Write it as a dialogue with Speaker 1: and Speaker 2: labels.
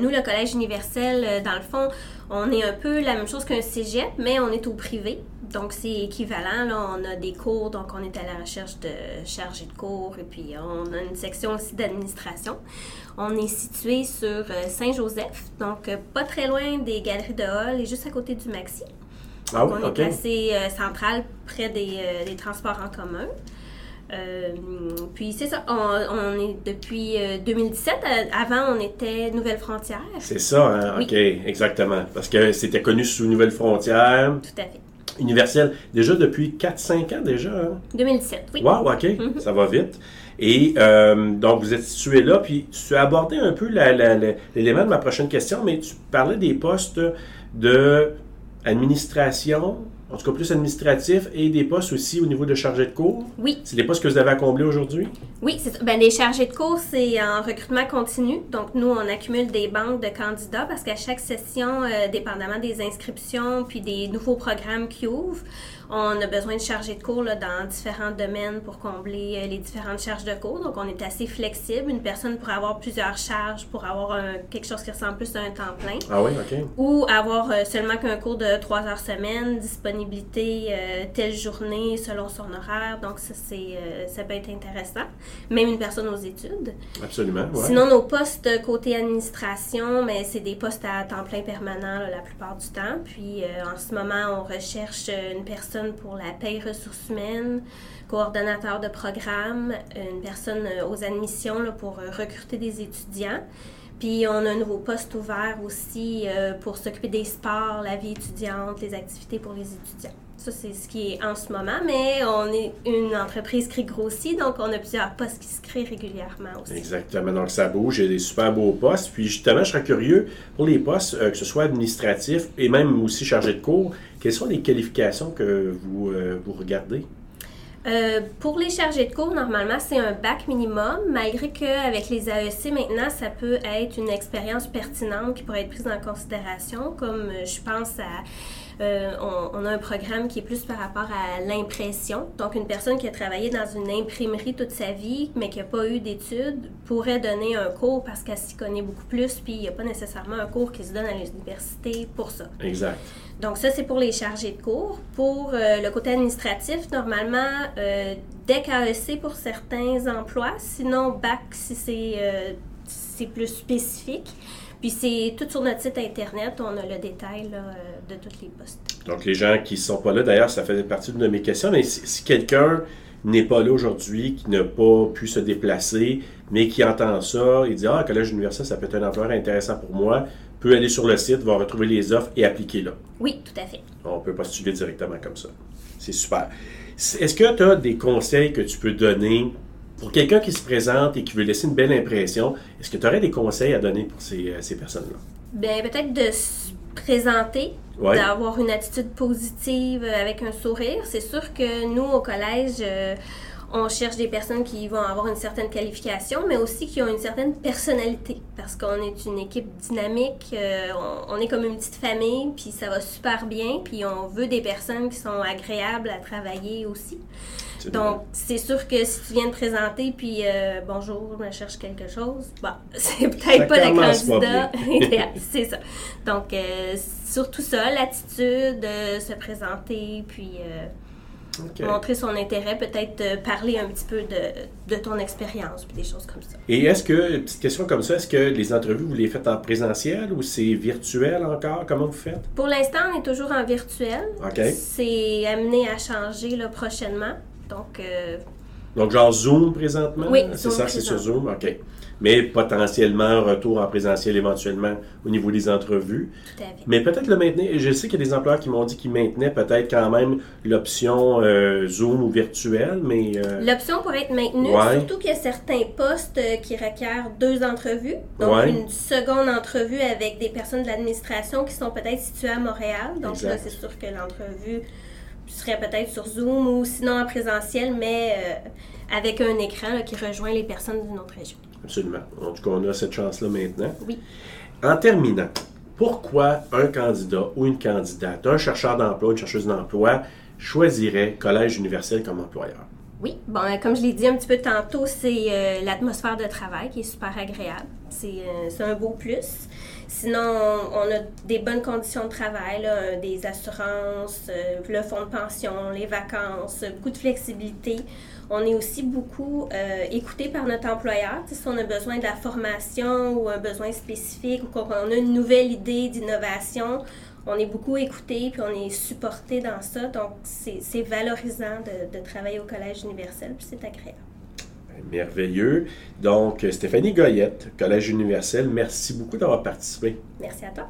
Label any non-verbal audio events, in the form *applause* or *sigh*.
Speaker 1: Nous, le Collège universel, euh, dans le fond, on est un peu la même chose qu'un cégep, mais on est au privé. Donc, c'est équivalent. Là, on a des cours, donc on est à la recherche de chargés de cours, et puis on a une section aussi d'administration. On est situé sur euh, Saint-Joseph, donc euh, pas très loin des galeries de Hall et juste à côté du Maxi.
Speaker 2: Ah oui,
Speaker 1: on est
Speaker 2: OK.
Speaker 1: placé euh, central près des, euh, des transports en commun. Euh, puis c'est ça, on, on est depuis euh, 2017. Euh, Avant, on était Nouvelle Frontière.
Speaker 2: C'est ça, hein?
Speaker 1: Oui.
Speaker 2: OK, exactement. Parce que c'était connu sous Nouvelle Frontière,
Speaker 1: Tout à fait.
Speaker 2: universel, déjà depuis 4-5 ans déjà. Hein?
Speaker 1: 2017, oui.
Speaker 2: Wow, OK,
Speaker 1: Mhm.
Speaker 2: ça va vite. Et euh, donc, vous êtes situé là, puis tu as abordé un peu l'élément de ma prochaine question, mais tu parlais des postes de administration, en tout cas plus administratif, et des postes aussi au niveau de chargé de cours.
Speaker 1: Oui,
Speaker 2: C'est des postes que vous avez à combler aujourd'hui?
Speaker 1: oui, c'est ça. Ben, les chargés de cours, c'est en recrutement continu. Donc, nous, on accumule des banques de candidats parce qu'à chaque session, euh, dépendamment des inscriptions puis des nouveaux programmes qui ouvrent, on a besoin de chargés de cours là, dans différents domaines pour combler euh, les différentes charges de cours. Donc, on est assez flexible. Une personne pourrait avoir plusieurs charges pour avoir un- quelque chose qui ressemble plus à un temps plein.
Speaker 2: Ah oui, OK.
Speaker 1: ou avoir euh, seulement qu'un cours de trois heures semaine, disponibilité euh, telle journée selon son horaire. Donc, ça, c'est, euh, ça peut être intéressant. Même une personne aux études.
Speaker 2: Absolument, ouais.
Speaker 1: Sinon, nos postes côté administration, mais c'est des postes à temps plein permanent là, la plupart du temps. Puis, euh, en ce moment, on recherche une personne pour la paye ressources humaines, coordonnateur de programme, une personne aux admissions là, pour recruter des étudiants. Puis on a un nouveau poste ouvert aussi euh, pour s'occuper des sports, la vie étudiante, les activités pour les étudiants. Ça, c'est ce qui est en ce moment, mais on est une entreprise qui grossit, donc on a plusieurs postes qui se créent régulièrement aussi.
Speaker 2: Exactement. Donc, ça bouge. A des super beaux postes. Puis, justement, je serais curieux, pour les postes, euh, que ce soit administratif et même aussi chargé de cours, quelles sont les qualifications que vous, euh, vous regardez?
Speaker 1: Euh, pour les chargés de cours, normalement, c'est un bac minimum, malgré qu'avec les AEC, maintenant, ça peut être une expérience pertinente qui pourrait être prise en considération, comme euh, je pense à... euh, on, on a un programme qui est plus par rapport à l'impression. Donc, une personne qui a travaillé dans une imprimerie toute sa vie, mais qui n'a pas eu d'études, pourrait donner un cours parce qu'elle s'y connaît beaucoup plus, puis il n'y a pas nécessairement un cours qui se donne à l'université pour ça.
Speaker 2: Exact.
Speaker 1: Donc ça, c'est pour les chargés de cours. Pour euh, le côté administratif, normalement, euh, DEC AEC pour certains emplois, sinon BAC si c'est euh, c'est plus spécifique. Puis c'est tout sur notre site internet, on a le détail là, euh, de tous les postes.
Speaker 2: Donc, les gens qui ne sont pas là, d'ailleurs, ça faisait partie de mes questions, mais si, si quelqu'un n'est pas là aujourd'hui, qui n'a pas pu se déplacer, mais qui entend ça, il dit Ah, Collège universel, ça peut être un employeur intéressant pour moi, peut aller sur le site, va retrouver les offres et appliquer là.
Speaker 1: Oui, tout à fait.
Speaker 2: On peut postuler directement comme ça. C'est super. Est-ce que tu as des conseils que tu peux donner pour quelqu'un qui se présente et qui veut laisser une belle impression? Est-ce que tu aurais des conseils à donner pour ces, euh, ces personnes-là?
Speaker 1: Bien, peut-être de se présenter,
Speaker 2: Ouais.
Speaker 1: d'avoir une attitude positive euh, avec un sourire. C'est sûr que nous, au collège, euh, on cherche des personnes qui vont avoir une certaine qualification, mais aussi qui ont une certaine personnalité, parce qu'on est une équipe dynamique, euh, on, on est comme une petite famille, puis ça va super bien, puis on veut des personnes qui sont agréables à travailler aussi. Donc, c'est sûr que si tu viens te présenter, puis euh, bonjour, je cherche quelque chose, bon, *laughs* c'est peut-être pas le candidat idéal. C'est ça. Donc, euh, surtout ça, l'attitude, euh, se présenter, puis montrer son intérêt, peut-être euh, parler un petit peu de, de ton expérience, puis des choses comme ça.
Speaker 2: Et est-ce que, petite question comme ça, est-ce que les entrevues, vous les faites en présentiel ou c'est virtuel encore? Comment vous faites?
Speaker 1: Pour l'instant, on est toujours en virtuel. C'est amené à changer là, prochainement. Donc, euh,
Speaker 2: Donc, genre Zoom présentement?
Speaker 1: Oui,
Speaker 2: C'est ça, c'est sur. Zoom? OK. Mais potentiellement un retour en présentiel éventuellement au niveau des entrevues.
Speaker 1: tout à fait.
Speaker 2: Mais peut-être le maintenir. Je sais qu'il y a des employeurs qui m'ont dit qu'ils maintenaient peut-être quand même l'option euh, Zoom ou virtuel, mais. euh,
Speaker 1: L'option pourrait être maintenue,
Speaker 2: Ouais.
Speaker 1: surtout qu'il y a certains postes euh, qui requièrent deux entrevues. Donc,
Speaker 2: Ouais.
Speaker 1: une seconde entrevue avec des personnes de l'administration qui sont peut-être situées à Montréal. Donc, là, c'est sûr que l'entrevue serait peut-être sur Zoom ou sinon en présentiel, mais euh, avec un écran là, qui rejoint les personnes d'une autre région.
Speaker 2: Absolument. En tout cas, on a cette chance-là maintenant.
Speaker 1: Oui.
Speaker 2: En terminant, pourquoi un candidat ou une candidate, un chercheur d'emploi, une chercheuse d'emploi, choisirait Collège universel comme employeur?
Speaker 1: Oui, bon, comme je l'ai dit un petit peu tantôt, c'est l'atmosphère de travail qui est super agréable. C'est un beau plus. Sinon, on a des bonnes conditions de travail, des assurances, le fonds de pension, les vacances, beaucoup de flexibilité. On est aussi beaucoup euh, écouté par notre employeur. si on a besoin de la formation ou un besoin spécifique ou qu'on a une nouvelle idée d'innovation, on est beaucoup écouté puis on est supporté dans ça. Donc, c'est valorisant de, de, travailler au Collège universel puis c'est agréable.
Speaker 2: Merveilleux. Donc, Stéphanie Goyette, Collège universel, merci beaucoup d'avoir participé.
Speaker 1: Merci à toi.